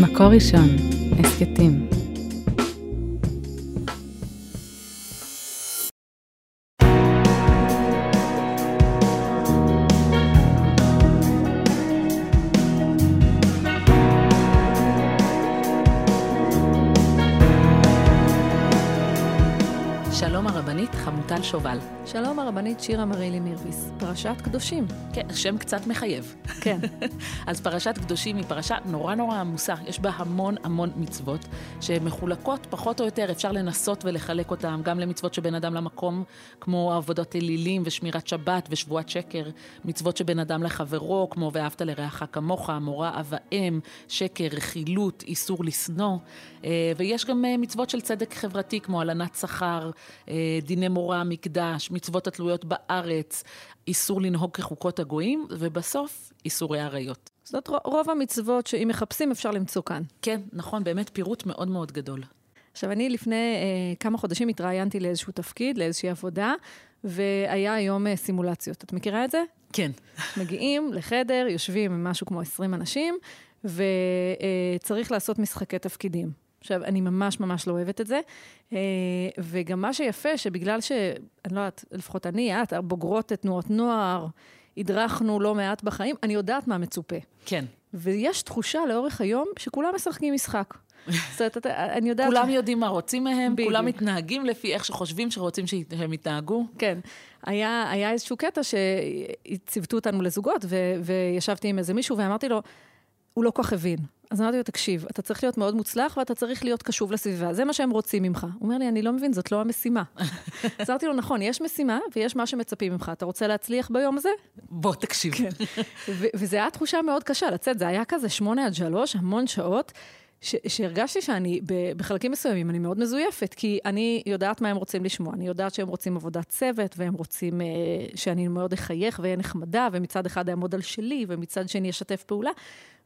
מקור ראשון, הסכתים. שלום הרבנית שירה מרילי מירביס, פרשת קדושים. כן, שם קצת מחייב. כן. אז פרשת קדושים היא פרשה נורא נורא עמוסה, יש בה המון המון מצוות שמחולקות פחות או יותר, אפשר לנסות ולחלק אותן גם למצוות שבין אדם למקום, כמו עבודות אלילים ושמירת שבת ושבועת שקר, מצוות שבין אדם לחברו, כמו ואהבת לרעך כמוך, מורא אב ואם, שקר, רכילות, איסור לשנוא, אה, ויש גם אה, מצוות של צדק חברתי, כמו הלנת שכר, אה, דיני מורא, מקדש, מצוות התלויות בארץ, איסור לנהוג כחוקות הגויים, ובסוף, איסורי עריות. זאת רוב המצוות שאם מחפשים אפשר למצוא כאן. כן, נכון, באמת פירוט מאוד מאוד גדול. עכשיו, אני לפני אה, כמה חודשים התראיינתי לאיזשהו תפקיד, לאיזושהי עבודה, והיה היום אה, סימולציות. את מכירה את זה? כן. מגיעים לחדר, יושבים עם משהו כמו 20 אנשים, וצריך אה, לעשות משחקי תפקידים. עכשיו, אני ממש ממש לא אוהבת את זה. אה, וגם מה שיפה, שבגלל ש... אני לא יודעת, לפחות אני, את, בוגרות את תנועות נוער, הדרכנו לא מעט בחיים, אני יודעת מה מצופה. כן. ויש תחושה לאורך היום שכולם משחקים משחק. זאת אומרת, אני יודעת... כולם יודעים מה רוצים מהם, בדיוק. כולם מתנהגים לפי איך שחושבים שרוצים שהם יתנהגו. כן. היה, היה איזשהו קטע שציוותו אותנו לזוגות, ו, וישבתי עם איזה מישהו ואמרתי לו, הוא לא כל כך הבין. אז אמרתי לו, תקשיב, אתה צריך להיות מאוד מוצלח ואתה צריך להיות קשוב לסביבה, זה מה שהם רוצים ממך. הוא אומר לי, אני לא מבין, זאת לא המשימה. אז אמרתי לו, נכון, יש משימה ויש מה שמצפים ממך. אתה רוצה להצליח ביום הזה? בוא, תקשיב. כן. וזו הייתה תחושה מאוד קשה לצאת, זה היה כזה שמונה עד שלוש, המון שעות. ש- שהרגשתי שאני, בחלקים מסוימים, אני מאוד מזויפת, כי אני יודעת מה הם רוצים לשמוע. אני יודעת שהם רוצים עבודת צוות, והם רוצים אה, שאני מאוד אחייך ואהיה נחמדה, ומצד אחד אעמוד על שלי, ומצד שני אשתף פעולה.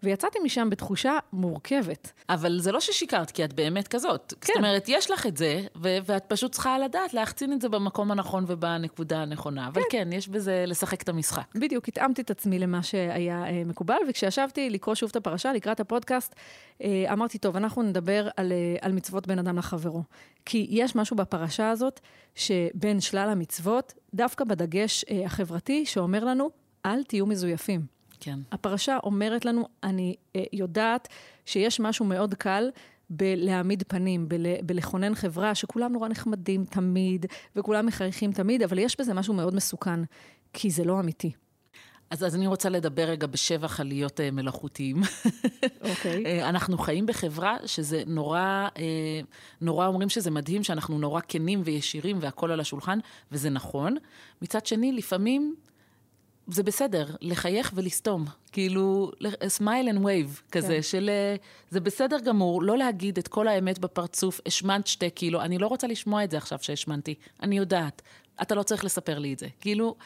ויצאתי משם בתחושה מורכבת. אבל זה לא ששיקרת, כי את באמת כזאת. כן. זאת אומרת, יש לך את זה, ו- ואת פשוט צריכה לדעת להחצין את זה במקום הנכון ובנקודה הנכונה. אבל כן, כן יש בזה לשחק את המשחק. בדיוק, התאמתי את עצמי למה שהיה אה, מקובל, וכשישבתי לקרוא שוב את הפרשה, לקראת הפודקאסט, אה, אמרתי, טוב, אנחנו נדבר על, אה, על מצוות בין אדם לחברו. כי יש משהו בפרשה הזאת, שבין שלל המצוות, דווקא בדגש אה, החברתי, שאומר לנו, אל תהיו מזויפים. כן. הפרשה אומרת לנו, אני אה, יודעת שיש משהו מאוד קל בלהעמיד פנים, בל, בלכונן חברה שכולם נורא נחמדים תמיד, וכולם מחייכים תמיד, אבל יש בזה משהו מאוד מסוכן, כי זה לא אמיתי. אז, אז אני רוצה לדבר רגע בשבח על להיות uh, מלאכותיים. אוקיי. Okay. אה, אנחנו חיים בחברה שזה נורא, uh, נורא אומרים שזה מדהים, שאנחנו נורא כנים וישירים והכול על השולחן, וזה נכון. מצד שני, לפעמים זה בסדר, לחייך ולסתום. כאילו, smile and wave כזה, כן. של זה בסדר גמור, לא להגיד את כל האמת בפרצוף, השמנת שתי קילו, אני לא רוצה לשמוע את זה עכשיו שהשמנתי, אני יודעת. אתה לא צריך לספר לי את זה. כאילו,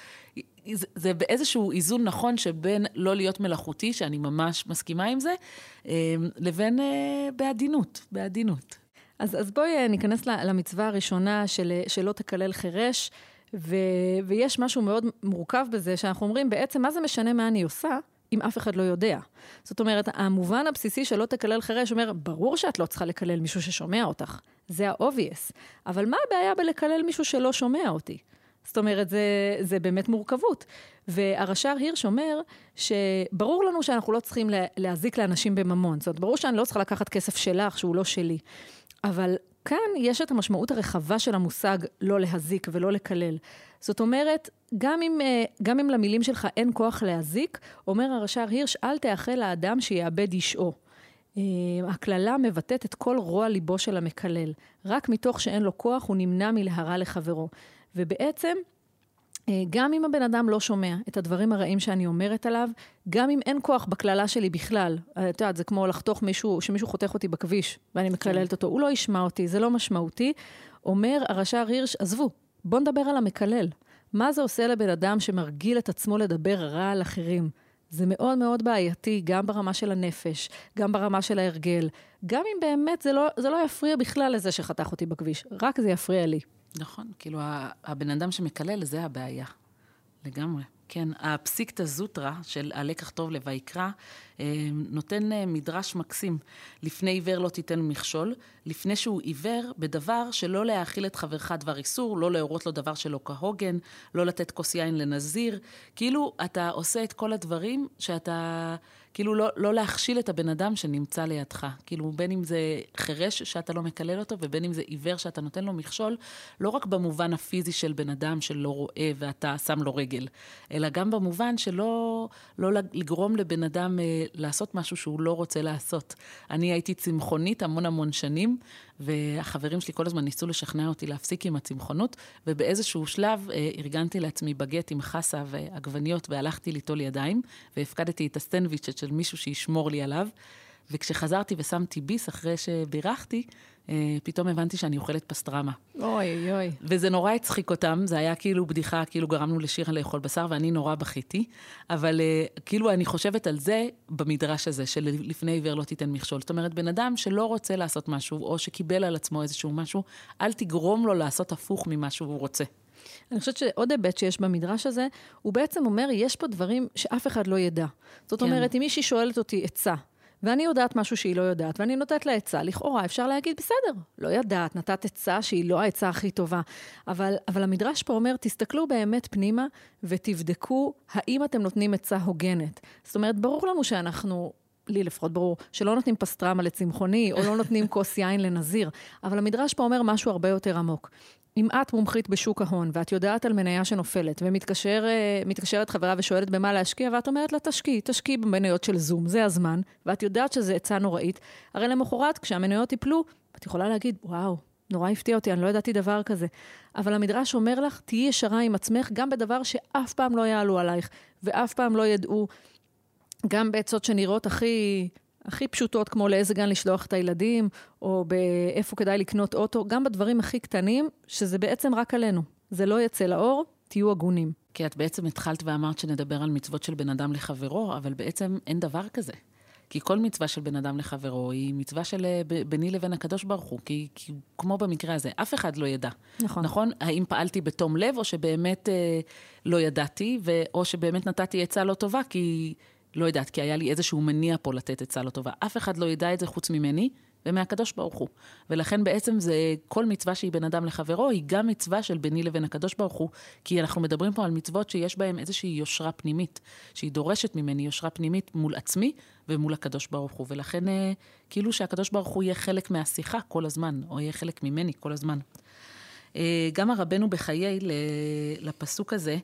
זה באיזשהו איזון נכון שבין לא להיות מלאכותי, שאני ממש מסכימה עם זה, אמ, לבין אה, בעדינות, בעדינות. אז, אז בואי אה, ניכנס למצווה הראשונה של שלא תקלל חירש. ו, ויש משהו מאוד מורכב בזה, שאנחנו אומרים, בעצם, מה זה משנה מה אני עושה, אם אף אחד לא יודע? זאת אומרת, המובן הבסיסי של לא תקלל חירש אומר, ברור שאת לא צריכה לקלל מישהו ששומע אותך. זה ה-obvious. אבל מה הבעיה בלקלל מישהו שלא שומע אותי? זאת אומרת, זה, זה באמת מורכבות. והרש"ר הירש אומר שברור לנו שאנחנו לא צריכים להזיק לאנשים בממון. זאת אומרת, ברור שאני לא צריכה לקחת כסף שלך, שהוא לא שלי. אבל כאן יש את המשמעות הרחבה של המושג לא להזיק ולא לקלל. זאת אומרת, גם אם, אה, גם אם למילים שלך אין כוח להזיק, אומר הרש"ר הירש, אל תאחל לאדם שיאבד אישו. אה, הקללה מבטאת את כל רוע ליבו של המקלל. רק מתוך שאין לו כוח, הוא נמנע מלהרע לחברו. ובעצם, גם אם הבן אדם לא שומע את הדברים הרעים שאני אומרת עליו, גם אם אין כוח בקללה שלי בכלל, אה, את יודעת, זה כמו לחתוך מישהו, שמישהו חותך אותי בכביש ואני מקללת כן. אותו, הוא לא ישמע אותי, זה לא משמעותי. אומר הרש"ר הירש, עזבו, בואו נדבר על המקלל. מה זה עושה לבן אדם שמרגיל את עצמו לדבר רע על אחרים? זה מאוד מאוד בעייתי, גם ברמה של הנפש, גם ברמה של ההרגל, גם אם באמת זה לא, זה לא יפריע בכלל לזה שחתך אותי בכביש, רק זה יפריע לי. נכון, כאילו הבן אדם שמקלל, זה הבעיה. לגמרי. כן, הפסיקתא זוטרא של הלקח טוב לויקרא, נותן מדרש מקסים. לפני עיוור לא תיתן מכשול, לפני שהוא עיוור בדבר שלא להאכיל את חברך דבר איסור, לא להורות לו דבר שלא כהוגן, לא לתת כוס יין לנזיר. כאילו, אתה עושה את כל הדברים שאתה... כאילו לא, לא להכשיל את הבן אדם שנמצא לידך. כאילו, בין אם זה חירש שאתה לא מקלל אותו, ובין אם זה עיוור שאתה נותן לו מכשול, לא רק במובן הפיזי של בן אדם שלא רואה ואתה שם לו רגל, אלא גם במובן שלא לא לגרום לבן אדם אה, לעשות משהו שהוא לא רוצה לעשות. אני הייתי צמחונית המון המון שנים, והחברים שלי כל הזמן ניסו לשכנע אותי להפסיק עם הצמחונות, ובאיזשהו שלב אה, ארגנתי לעצמי בגט עם חסה ועגבניות, והלכתי ליטול ידיים, והפקדתי את הסטנדוויץ' של מישהו שישמור לי עליו. וכשחזרתי ושמתי ביס אחרי שבירכתי, אה, פתאום הבנתי שאני אוכלת פסטרמה. אוי, אוי. וזה נורא הצחיק אותם, זה היה כאילו בדיחה, כאילו גרמנו לשירה לאכול בשר, ואני נורא בכיתי. אבל אה, כאילו אני חושבת על זה במדרש הזה, של לפני עיוור לא תיתן מכשול. זאת אומרת, בן אדם שלא רוצה לעשות משהו, או שקיבל על עצמו איזשהו משהו, אל תגרום לו לעשות הפוך ממה שהוא רוצה. אני חושבת שעוד היבט שיש במדרש הזה, הוא בעצם אומר, יש פה דברים שאף אחד לא ידע. זאת כן. אומרת, אם מישהי שואלת אותי עצה, ואני יודעת משהו שהיא לא יודעת, ואני נותנת לה עצה, לכאורה אפשר להגיד, בסדר, לא ידעת, נתת עצה שהיא לא העצה הכי טובה. אבל, אבל המדרש פה אומר, תסתכלו באמת פנימה ותבדקו האם אתם נותנים עצה הוגנת. זאת אומרת, ברור לנו שאנחנו לי לפחות ברור, שלא נותנים פסטרמה לצמחוני, או לא נותנים כוס יין לנזיר, אבל המדרש פה אומר משהו הרבה יותר עמוק. אם את מומחית בשוק ההון, ואת יודעת על מניה שנופלת, ומתקשרת חברה ושואלת במה להשקיע, ואת אומרת לה, תשקיעי, תשקיעי במניות של זום, זה הזמן, ואת יודעת שזו עצה נוראית, הרי למחרת, כשהמניות ייפלו, את יכולה להגיד, וואו, נורא הפתיע אותי, אני לא ידעתי דבר כזה. אבל המדרש אומר לך, תהיי ישרה עם עצמך, גם בדבר שאף פעם לא יעלו עלייך, ואף פעם לא ידעו, גם בעצות שנראות הכי הכי פשוטות, כמו לאיזה גן לשלוח את הילדים, או באיפה כדאי לקנות אוטו, גם בדברים הכי קטנים, שזה בעצם רק עלינו. זה לא יצא לאור, תהיו הגונים. כי את בעצם התחלת ואמרת שנדבר על מצוות של בן אדם לחברו, אבל בעצם אין דבר כזה. כי כל מצווה של בן אדם לחברו היא מצווה של אה, ביני לבין הקדוש ברוך הוא. כי, כי כמו במקרה הזה, אף אחד לא ידע. נכון. נכון? האם פעלתי בתום לב, או שבאמת אה, לא ידעתי, ו, או שבאמת נתתי עצה לא טובה, כי לא יודעת, כי היה לי איזשהו מניע פה לתת עצה לא טובה. אף אחד לא ידע את זה חוץ ממני ומהקדוש ברוך הוא. ולכן בעצם זה, כל מצווה שהיא בין אדם לחברו, היא גם מצווה של ביני לבין הקדוש ברוך הוא, כי אנחנו מדברים פה על מצוות שיש בהן איזושהי יושרה פנימית, שהיא דורשת ממני יושרה פנימית מול עצמי ומול הקדוש ברוך הוא. ולכן אה, כאילו שהקדוש ברוך הוא יהיה חלק מהשיחה כל הזמן, או יהיה חלק ממני כל הזמן. אה, גם הרבנו בחיי לפסוק הזה,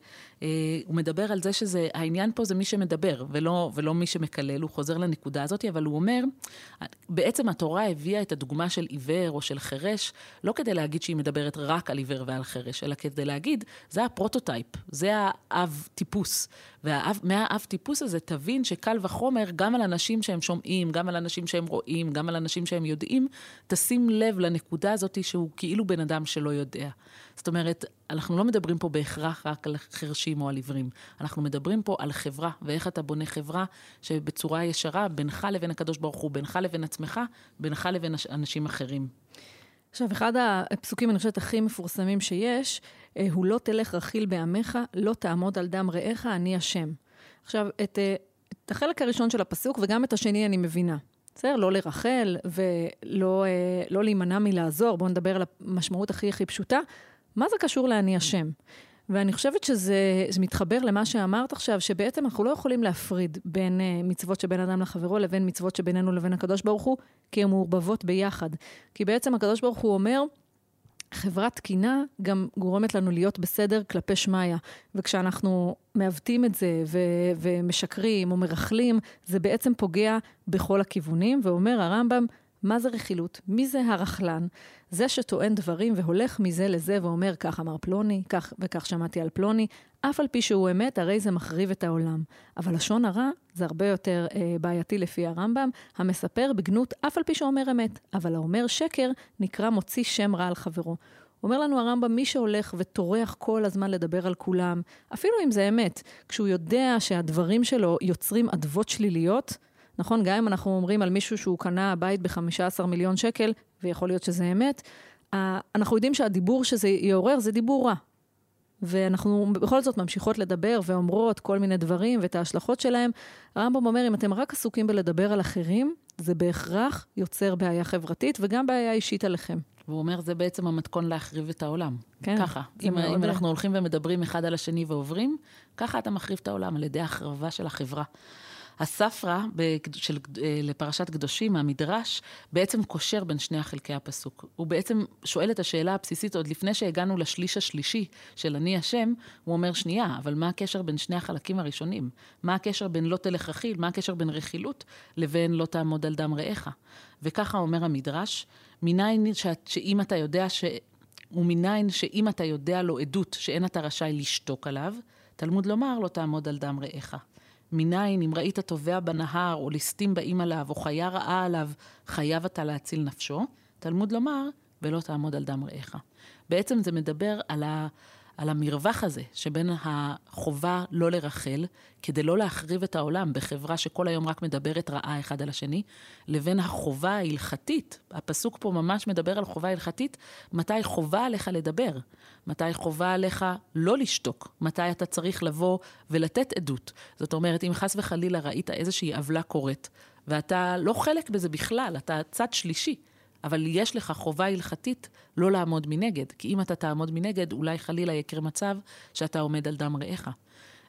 אה, הוא מדבר על זה שזה, העניין פה זה מי שמדבר, ולא, ולא מי שמקלל, הוא חוזר לנקודה הזאת, אבל הוא אומר, בעצם התורה הביאה את הדוגמה של עיוור או של חירש, לא כדי להגיד שהיא מדברת רק על עיוור ועל חירש, אלא כדי להגיד, זה ה prototype, זה האב טיפוס. ומהאב טיפוס הזה תבין שקל וחומר, גם על אנשים שהם שומעים, גם על אנשים שהם רואים, גם על אנשים שהם יודעים, תשים לב לנקודה הזאת שהוא כאילו בן אדם שלא יודע. זאת אומרת, אנחנו לא מדברים פה בהכרח רק על חרשים או על עיוורים. אנחנו מדברים פה על חברה, ואיך אתה בונה חברה שבצורה ישרה, בינך לבין הקדוש ברוך הוא, בינך לבין עצמך, בינך לבין אנשים אחרים. עכשיו, אחד הפסוקים, אני חושבת, הכי מפורסמים שיש, הוא לא תלך רכיל בעמך, לא תעמוד על דם רעך, אני השם. עכשיו, את, אה, את החלק הראשון של הפסוק וגם את השני אני מבינה. בסדר? לא לרחל ולא אה, לא להימנע מלעזור. בואו נדבר על המשמעות הכי הכי פשוטה. מה זה קשור לאני השם? ואני חושבת שזה מתחבר למה שאמרת עכשיו, שבעצם אנחנו לא יכולים להפריד בין uh, מצוות שבין אדם לחברו לבין מצוות שבינינו לבין הקדוש ברוך הוא, כי הן מעורבבות ביחד. כי בעצם הקדוש ברוך הוא אומר, חברה תקינה גם גורמת לנו להיות בסדר כלפי שמיא. וכשאנחנו מעוותים את זה ו- ומשקרים או מרכלים, זה בעצם פוגע בכל הכיוונים, ואומר הרמב"ם, מה זה רכילות? מי זה הרכלן? זה שטוען דברים והולך מזה לזה ואומר, כך אמר פלוני, כך וכך שמעתי על פלוני, אף על פי שהוא אמת, הרי זה מחריב את העולם. אבל לשון הרע זה הרבה יותר אה, בעייתי לפי הרמב"ם, המספר בגנות אף על פי שאומר אמת, אבל האומר שקר נקרא מוציא שם רע על חברו. אומר לנו הרמב"ם, מי שהולך וטורח כל הזמן לדבר על כולם, אפילו אם זה אמת, כשהוא יודע שהדברים שלו יוצרים אדוות שליליות, נכון? גם אם אנחנו אומרים על מישהו שהוא קנה בית ב-15 מיליון שקל, ויכול להיות שזה אמת, אנחנו יודעים שהדיבור שזה יעורר זה דיבור רע. ואנחנו בכל זאת ממשיכות לדבר ואומרות כל מיני דברים ואת ההשלכות שלהם. הרמב"ם אומר, אם אתם רק עסוקים בלדבר על אחרים, זה בהכרח יוצר בעיה חברתית וגם בעיה אישית עליכם. והוא אומר, זה בעצם המתכון להחריב את העולם. כן, ככה. אם, אם אנחנו הולכים ומדברים אחד על השני ועוברים, ככה אתה מחריב את העולם, על ידי החרבה של החברה. הספרא של, אה, לפרשת קדושים, המדרש, בעצם קושר בין שני החלקי הפסוק. הוא בעצם שואל את השאלה הבסיסית, עוד לפני שהגענו לשליש השלישי של אני השם, הוא אומר, שנייה, אבל מה הקשר בין שני החלקים הראשונים? מה הקשר בין לא תלך רכיל, מה הקשר בין רכילות לבין לא תעמוד על דם רעך? וככה אומר המדרש, מניין שאם אתה יודע ש... ומניין שאם אתה יודע לו עדות שאין אתה רשאי לשתוק עליו, תלמוד לומר לא תעמוד על דם רעך. מניין אם ראית טובע בנהר או ליסטים באים עליו או חיה רעה עליו, חייב אתה להציל נפשו, תלמוד לומר ולא תעמוד על דם רעך. בעצם זה מדבר על, ה, על המרווח הזה שבין החובה לא לרחל, כדי לא להחריב את העולם בחברה שכל היום רק מדברת רעה אחד על השני, לבין החובה ההלכתית. הפסוק פה ממש מדבר על חובה הלכתית, מתי חובה עליך לדבר, מתי חובה עליך לא לשתוק, מתי אתה צריך לבוא ולתת עדות. זאת אומרת, אם חס וחלילה ראית איזושהי עוולה קורית, ואתה לא חלק בזה בכלל, אתה צד שלישי. אבל יש לך חובה הלכתית לא לעמוד מנגד, כי אם אתה תעמוד מנגד, אולי חלילה יקרה מצב שאתה עומד על דם רעך.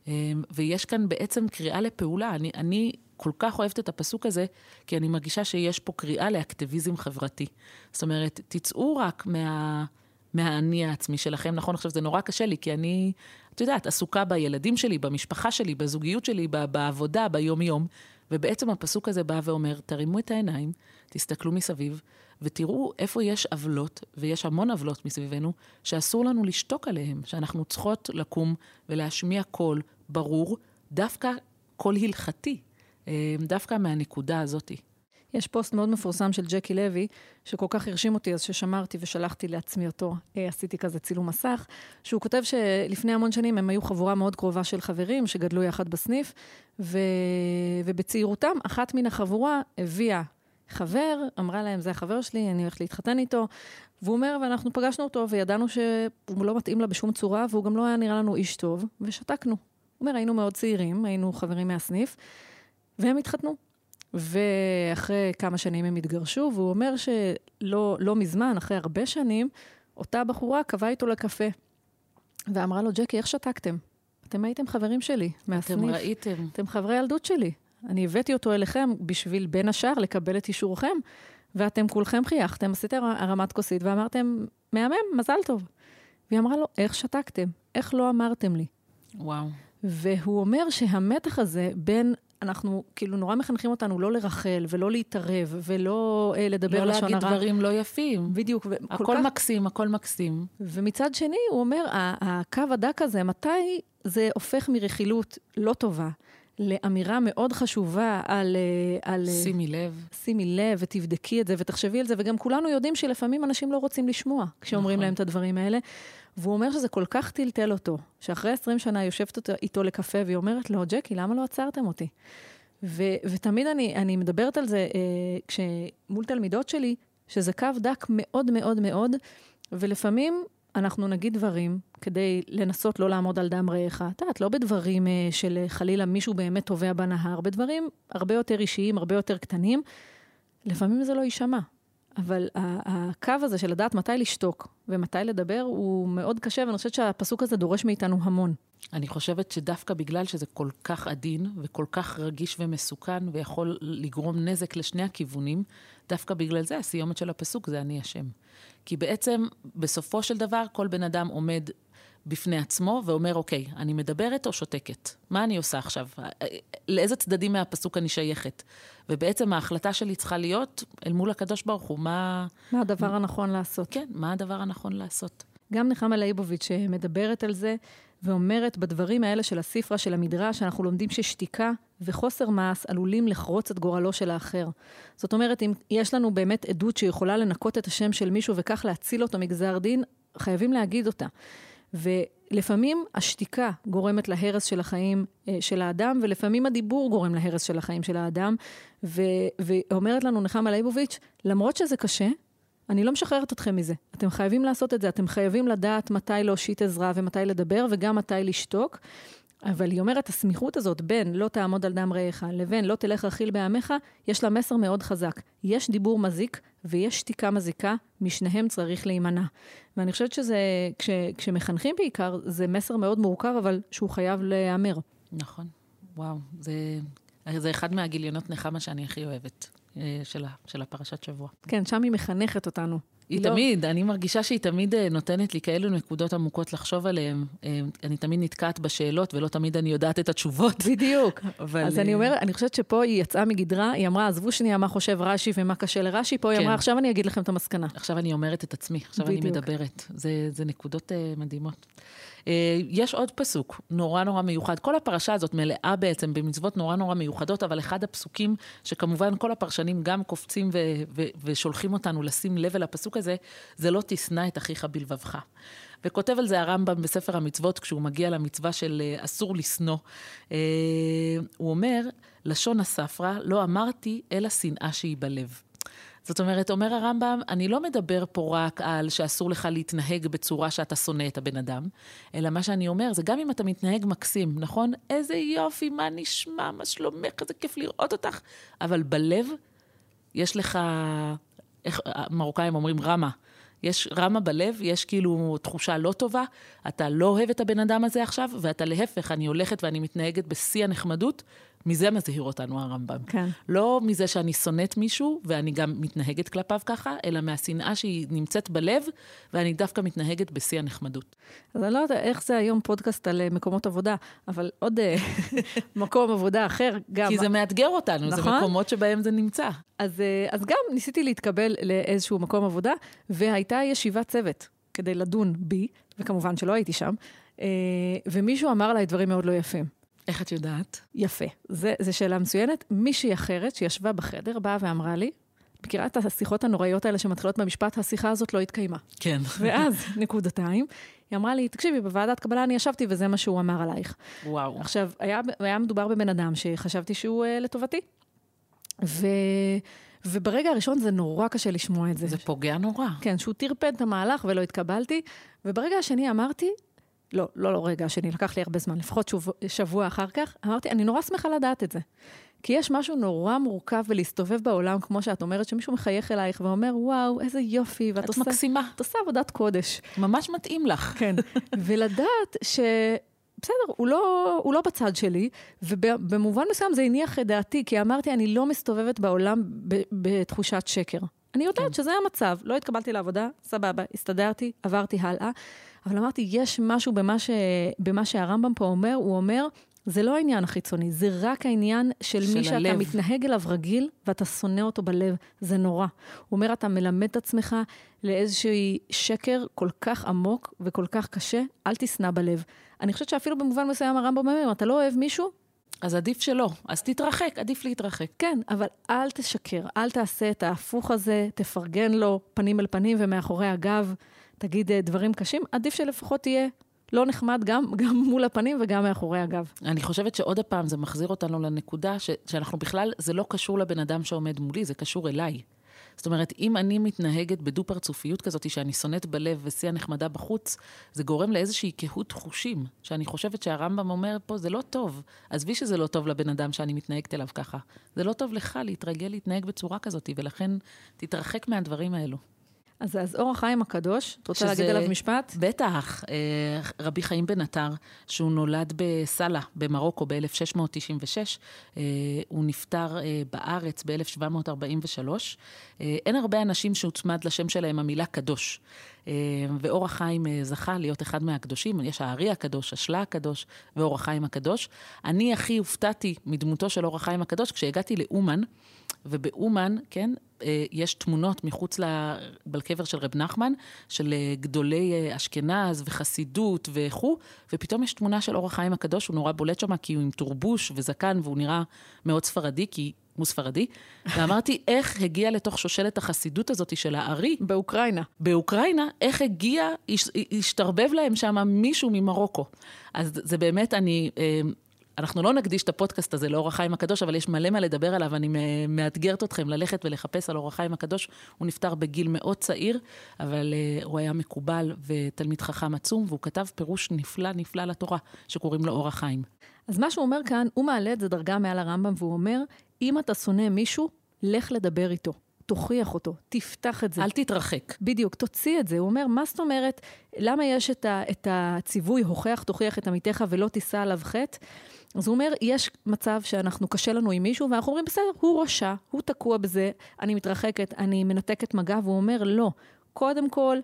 אמ, ויש כאן בעצם קריאה לפעולה. אני, אני כל כך אוהבת את הפסוק הזה, כי אני מרגישה שיש פה קריאה לאקטיביזם חברתי. זאת אומרת, תצאו רק מה... מהאני העצמי שלכם. נכון, עכשיו זה נורא קשה לי, כי אני, את יודעת, עסוקה בילדים שלי, במשפחה שלי, בזוגיות שלי, בעבודה, ביום-יום. ובעצם הפסוק הזה בא ואומר, תרימו את העיניים, תסתכלו מסביב, ותראו איפה יש עוולות, ויש המון עוולות מסביבנו, שאסור לנו לשתוק עליהן, שאנחנו צריכות לקום ולהשמיע קול ברור, דווקא קול הלכתי, אה, דווקא מהנקודה הזאתי. יש פוסט מאוד מפורסם של ג'קי לוי, שכל כך הרשים אותי, אז ששמרתי ושלחתי לעצמי אותו. אה, עשיתי כזה צילום מסך, שהוא כותב שלפני המון שנים הם היו חבורה מאוד קרובה של חברים שגדלו יחד בסניף, ו... ובצעירותם אחת מן החבורה הביאה חבר, אמרה להם, זה החבר שלי, אני הולכת להתחתן איתו. והוא אומר, ואנחנו פגשנו אותו וידענו שהוא לא מתאים לה בשום צורה, והוא גם לא היה נראה לנו איש טוב, ושתקנו. הוא אומר, היינו מאוד צעירים, היינו חברים מהסניף, והם התחתנו. ואחרי כמה שנים הם התגרשו, והוא אומר שלא לא מזמן, אחרי הרבה שנים, אותה בחורה קבעה איתו לקפה. ואמרה לו, ג'קי, איך שתקתם? אתם הייתם חברים שלי מהסניף. אתם ראיתם. אתם חברי ילדות שלי. אני הבאתי אותו אליכם בשביל, בין השאר, לקבל את אישורכם, ואתם כולכם חייכתם, עשיתם הרמת כוסית ואמרתם, מהמם, מזל טוב. והיא אמרה לו, איך שתקתם? איך לא אמרתם לי? וואו. והוא אומר שהמתח הזה בין, אנחנו כאילו נורא מחנכים אותנו לא לרחל ולא להתערב ולא אה, לדבר לא לשון להגיד הרע. דברים לא יפים. בדיוק, הכל כך... מקסים, הכל מקסים. ומצד שני, הוא אומר, הקו הדק הזה, מתי זה הופך מרכילות לא טובה לאמירה מאוד חשובה על... אה, על אה, שימי לב. שימי לב ותבדקי את זה ותחשבי על זה, וגם כולנו יודעים שלפעמים אנשים לא רוצים לשמוע כשאומרים נכון. להם את הדברים האלה. והוא אומר שזה כל כך טלטל אותו, שאחרי 20 שנה יושבת אותו, איתו לקפה והיא אומרת לו, ג'קי, למה לא עצרתם אותי? ו, ותמיד אני, אני מדברת על זה אה, כשמול תלמידות שלי, שזה קו דק מאוד מאוד מאוד, ולפעמים אנחנו נגיד דברים כדי לנסות לא לעמוד על דם רעך. את יודעת, לא בדברים אה, של אה, חלילה מישהו באמת טובע בנהר, בדברים הרבה יותר אישיים, הרבה יותר קטנים. לפעמים זה לא יישמע. אבל הקו הזה של לדעת מתי לשתוק ומתי לדבר הוא מאוד קשה, ואני חושבת שהפסוק הזה דורש מאיתנו המון. אני חושבת שדווקא בגלל שזה כל כך עדין וכל כך רגיש ומסוכן ויכול לגרום נזק לשני הכיוונים, דווקא בגלל זה הסיומת של הפסוק זה אני השם. כי בעצם בסופו של דבר כל בן אדם עומד בפני עצמו ואומר, אוקיי, אני מדברת או שותקת? מה אני עושה עכשיו? לאיזה צדדים מהפסוק אני שייכת? ובעצם ההחלטה שלי צריכה להיות אל מול הקדוש ברוך הוא, מה... מה הדבר הנכון לעשות? כן, מה הדבר הנכון לעשות? גם נחמה ליבוביץ' מדברת על זה, ואומרת בדברים האלה של הספרה, של המדרש, אנחנו לומדים ששתיקה וחוסר מעש עלולים לחרוץ את גורלו של האחר. זאת אומרת, אם יש לנו באמת עדות שיכולה לנקות את השם של מישהו וכך להציל אותו מגזר דין, חייבים להגיד אותה. ולפעמים השתיקה גורמת להרס של החיים אה, של האדם, ולפעמים הדיבור גורם להרס של החיים של האדם. ו- ואומרת לנו נחמה ליבוביץ', למרות שזה קשה, אני לא משחררת אתכם מזה. אתם חייבים לעשות את זה, אתם חייבים לדעת מתי להושיט עזרה ומתי לדבר וגם מתי לשתוק. אבל היא אומרת, הסמיכות הזאת בין לא תעמוד על דם רעך לבין לא תלך רכיל בעמך, יש לה מסר מאוד חזק. יש דיבור מזיק ויש שתיקה מזיקה, משניהם צריך להימנע. ואני חושבת שזה, כש, כשמחנכים בעיקר, זה מסר מאוד מורכב, אבל שהוא חייב להיאמר. נכון, וואו, זה, זה אחד מהגיליונות נחמה שאני הכי אוהבת. אה, של, של הפרשת שבוע. כן, שם היא מחנכת אותנו. היא לא... תמיד, אני מרגישה שהיא תמיד אה, נותנת לי כאלו נקודות עמוקות לחשוב עליהן. אה, אני תמיד נתקעת בשאלות, ולא תמיד אני יודעת את התשובות. בדיוק. אבל... אז אני אומרת, אני חושבת שפה היא יצאה מגדרה, היא אמרה, עזבו שנייה מה חושב רש"י ומה קשה לרש"י, פה כן. היא אמרה, עכשיו אני אגיד לכם את המסקנה. עכשיו אני אומרת את עצמי, עכשיו בדיוק. אני מדברת. זה, זה נקודות uh, מדהימות. אה, יש עוד פסוק נורא נורא מיוחד. כל הפרשה הזאת מלאה בעצם במצוות נורא נורא מיוחדות, אבל אחד הפסוקים שכמובן כל הפרשנים גם קופצים ו- ו- ושולחים אותנו לשים לב אל הפסוק הזה, זה לא תשנא את אחיך בלבבך. וכותב על זה הרמב"ם בספר המצוות, כשהוא מגיע למצווה של אה, אסור לשנוא. אה, הוא אומר, לשון הספרא, לא אמרתי אלא שנאה שהיא בלב. זאת אומרת, אומר הרמב"ם, אני לא מדבר פה רק על שאסור לך להתנהג בצורה שאתה שונא את הבן אדם, אלא מה שאני אומר זה גם אם אתה מתנהג מקסים, נכון? איזה יופי, מה נשמע, מה שלומך, איזה כיף לראות אותך, אבל בלב יש לך, איך המרוקאים אומרים רמה. יש רמה בלב, יש כאילו תחושה לא טובה, אתה לא אוהב את הבן אדם הזה עכשיו, ואתה להפך, אני הולכת ואני מתנהגת בשיא הנחמדות, מזה מזהיר אותנו הרמב"ם. כן. לא מזה שאני שונאת מישהו, ואני גם מתנהגת כלפיו ככה, אלא מהשנאה שהיא נמצאת בלב, ואני דווקא מתנהגת בשיא הנחמדות. אז אני לא יודעת איך זה היום פודקאסט על אה, מקומות עבודה, אבל עוד אה, מקום עבודה אחר גם... כי זה מאתגר אותנו, נכון? זה מקומות שבהם זה נמצא. אז, אה, אז גם ניסיתי להתקבל לאיזשהו מקום עבודה, והייתה ישיבת צוות כדי לדון בי, וכמובן שלא הייתי שם, ומישהו אמר עליי דברים מאוד לא יפים. איך את יודעת? יפה. זו שאלה מצוינת. מישהי אחרת שישבה בחדר באה ואמרה לי, מכירה את השיחות הנוראיות האלה שמתחילות במשפט, השיחה הזאת לא התקיימה. כן. ואז, נקודתיים, היא אמרה לי, תקשיבי, בוועדת קבלה אני ישבתי וזה מה שהוא אמר עלייך. וואו. עכשיו, היה, היה מדובר בבן אדם שחשבתי שהוא uh, לטובתי. ו... וברגע הראשון זה נורא קשה לשמוע את זה. זה פוגע נורא. כן, שהוא טרפד את המהלך ולא התקבלתי. וברגע השני אמרתי, לא, לא, לא רגע שני, לקח לי הרבה זמן, לפחות שבוע, שבוע אחר כך, אמרתי, אני נורא שמחה לדעת את זה. כי יש משהו נורא מורכב בלהסתובב בעולם, כמו שאת אומרת, שמישהו מחייך אלייך ואומר, וואו, איזה יופי, ואת עושה... את מקסימה. את עושה עבודת קודש. ממש מתאים לך. כן. ולדעת ש... בסדר, הוא לא, הוא לא בצד שלי, ובמובן מסוים זה הניח את דעתי, כי אמרתי, אני לא מסתובבת בעולם בתחושת שקר. אני יודעת כן. שזה המצב, לא התקבלתי לעבודה, סבבה, הסתדרתי, עברתי הלאה. אבל אמרתי, יש משהו במה, ש... במה שהרמב"ם פה אומר, הוא אומר, זה לא העניין החיצוני, זה רק העניין של, של מי שאתה הלב. מתנהג אליו רגיל ואתה שונא אותו בלב. זה נורא. הוא אומר, אתה מלמד את עצמך לאיזשהו שקר כל כך עמוק וכל כך קשה, אל תשנא בלב. אני חושבת שאפילו במובן מסוים הרמב"ם אומר, אם אתה לא אוהב מישהו, אז עדיף שלא, אז תתרחק, עדיף להתרחק. כן, אבל אל תשקר, אל תעשה את ההפוך הזה, תפרגן לו פנים אל פנים ומאחורי הגב. תגיד אה, דברים קשים, עדיף שלפחות תהיה לא נחמד גם, גם מול הפנים וגם מאחורי הגב. אני חושבת שעוד פעם זה מחזיר אותנו לנקודה ש, שאנחנו בכלל, זה לא קשור לבן אדם שעומד מולי, זה קשור אליי. זאת אומרת, אם אני מתנהגת בדו-פרצופיות כזאת, שאני שונאת בלב ושיא הנחמדה בחוץ, זה גורם לאיזושהי קהות חושים, שאני חושבת שהרמב"ם אומר פה, זה לא טוב. עזבי שזה לא טוב לבן אדם שאני מתנהגת אליו ככה. זה לא טוב לך להתרגל להתנהג בצורה כזאת, ולכן תתרחק מהדברים האלו. אז, אז אור החיים הקדוש, את רוצה שזה, להגיד עליו משפט? בטח. אה, רבי חיים בן עטר, שהוא נולד בסאלה, במרוקו, ב-1696, אה, הוא נפטר אה, בארץ ב-1743. אין הרבה אנשים שהוצמד לשם שלהם המילה קדוש. ואור החיים זכה להיות אחד מהקדושים, יש הארי הקדוש, השלה הקדוש ואור החיים הקדוש. אני הכי הופתעתי מדמותו של אור החיים הקדוש כשהגעתי לאומן, ובאומן, כן, אה, יש תמונות מחוץ לקבר של רב נחמן, של אה, גדולי אה, אשכנז וחסידות וכו', ופתאום יש תמונה של אור החיים הקדוש, הוא נורא בולט שם, כי הוא עם טורבוש וזקן, והוא נראה מאוד ספרדי, כי הוא ספרדי. ואמרתי, איך הגיע לתוך שושלת החסידות הזאת של הארי? באוקראינה. באוקראינה, איך הגיע, השתרבב להם שם מישהו ממרוקו. אז זה באמת, אני... אנחנו לא נקדיש את הפודקאסט הזה לאור החיים הקדוש, אבל יש מלא מה לדבר עליו, אני מאתגרת אתכם ללכת ולחפש על אור החיים הקדוש. הוא נפטר בגיל מאוד צעיר, אבל uh, הוא היה מקובל ותלמיד חכם עצום, והוא כתב פירוש נפלא נפלא לתורה, שקוראים לו אור החיים. אז מה שהוא אומר כאן, הוא מעלה את זה דרגה מעל הרמב"ם, והוא אומר, אם אתה שונא מישהו, לך לדבר איתו. תוכיח אותו, תפתח את זה. אל תתרחק. בדיוק, תוציא את זה. הוא אומר, מה זאת אומרת, למה יש את, ה, את הציווי, הוכח, תוכיח את עמיתך ולא תישא עליו חטא? אז הוא אומר, יש מצב שאנחנו, קשה לנו עם מישהו, ואנחנו אומרים, בסדר, הוא רשע, הוא תקוע בזה, אני מתרחקת, אני מנתקת מגע, והוא אומר, לא. קודם כל,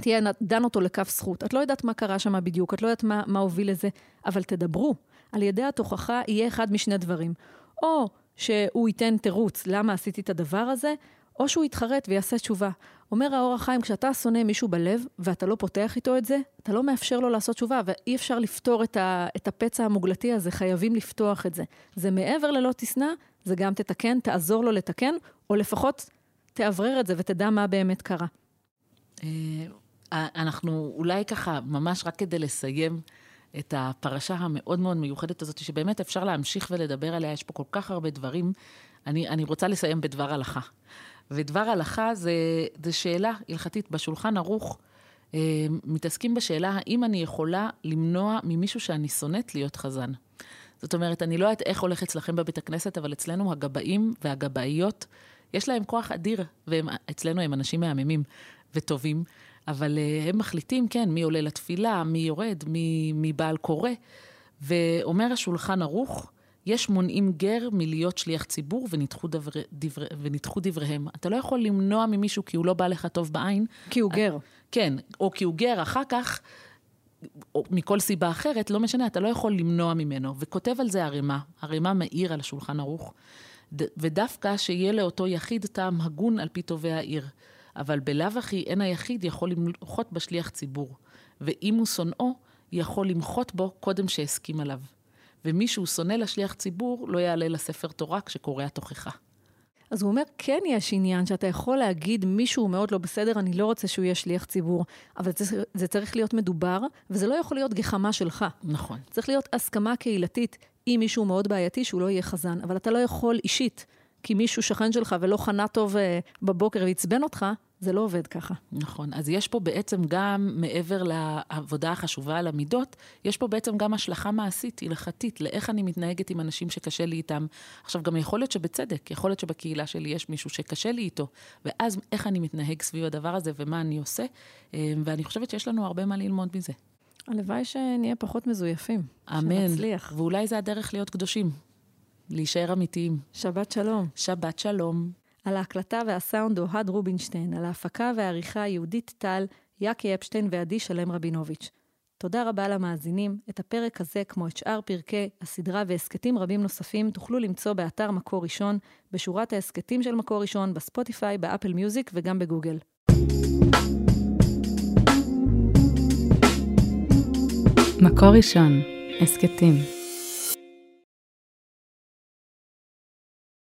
תהיה, דן אותו לכף זכות. את לא יודעת מה קרה שם בדיוק, את לא יודעת מה, מה הוביל לזה, אבל תדברו. על ידי התוכחה יהיה אחד משני דברים. או שהוא ייתן תירוץ למה עשיתי את הדבר הזה, או שהוא יתחרט ויעשה תשובה. אומר האור החיים, כשאתה שונא מישהו בלב ואתה לא פותח איתו את זה, אתה לא מאפשר לו לעשות תשובה, ואי אפשר לפתור את, ה, את הפצע המוגלתי הזה, חייבים לפתוח את זה. זה מעבר ללא תשנא, זה גם תתקן, תעזור לו לתקן, או לפחות תאוורר את זה ותדע מה באמת קרה. אה, אנחנו אולי ככה, ממש רק כדי לסיים, את הפרשה המאוד מאוד מיוחדת הזאת, שבאמת אפשר להמשיך ולדבר עליה, יש פה כל כך הרבה דברים. אני, אני רוצה לסיים בדבר הלכה. ודבר הלכה זה, זה שאלה הלכתית. בשולחן ערוך אה, מתעסקים בשאלה האם אני יכולה למנוע ממישהו שאני שונאת להיות חזן. זאת אומרת, אני לא יודעת איך הולך אצלכם בבית הכנסת, אבל אצלנו הגבאים והגבאיות, יש להם כוח אדיר, ואצלנו הם אנשים מהממים וטובים. אבל uh, הם מחליטים, כן, מי עולה לתפילה, מי יורד, מי, מי בעל קורא. ואומר השולחן ערוך, יש מונעים גר מלהיות שליח ציבור ונדחו, דבר, דבר, ונדחו דבריהם. אתה לא יכול למנוע ממישהו כי הוא לא בא לך טוב בעין. כי הוא גר. כן, או כי הוא גר, אחר כך, או מכל סיבה אחרת, לא משנה, אתה לא יכול למנוע ממנו. וכותב על זה הרימה, הרימה מאיר על השולחן ערוך. ודווקא שיהיה לאותו יחיד טעם הגון על פי טובי העיר. אבל בלאו הכי אין היחיד יכול למחות בשליח ציבור, ואם הוא שונאו, יכול למחות בו קודם שהסכים עליו. ומי שהוא שונא לשליח ציבור, לא יעלה לספר תורה כשקורא התוכחה. אז הוא אומר, כן יש עניין שאתה יכול להגיד, מישהו מאוד לא בסדר, אני לא רוצה שהוא יהיה שליח ציבור, אבל זה, זה צריך להיות מדובר, וזה לא יכול להיות גחמה שלך. נכון. צריך להיות הסכמה קהילתית עם מישהו מאוד בעייתי שהוא לא יהיה חזן, אבל אתה לא יכול אישית, כי מישהו שכן שלך ולא חנה טוב uh, בבוקר ועצבן אותך, זה לא עובד ככה. נכון. אז יש פה בעצם גם, מעבר לעבודה החשובה על המידות, יש פה בעצם גם השלכה מעשית, הלכתית, לאיך אני מתנהגת עם אנשים שקשה לי איתם. עכשיו, גם יכול להיות שבצדק, יכול להיות שבקהילה שלי יש מישהו שקשה לי איתו, ואז איך אני מתנהג סביב הדבר הזה ומה אני עושה, אה, ואני חושבת שיש לנו הרבה מה ללמוד מזה. הלוואי שנהיה פחות מזויפים. אמן. שנצליח. ואולי זה הדרך להיות קדושים. להישאר אמיתיים. שבת שלום. שבת שלום. על ההקלטה והסאונד אוהד רובינשטיין, על ההפקה והעריכה יהודית טל, יאקי אפשטיין ועדי שלם רבינוביץ'. תודה רבה למאזינים. את הפרק הזה, כמו את שאר פרקי הסדרה והסכתים רבים נוספים, תוכלו למצוא באתר מקור ראשון, בשורת ההסכתים של מקור ראשון, בספוטיפיי, באפל מיוזיק וגם בגוגל. מקור ראשון, הסכתים.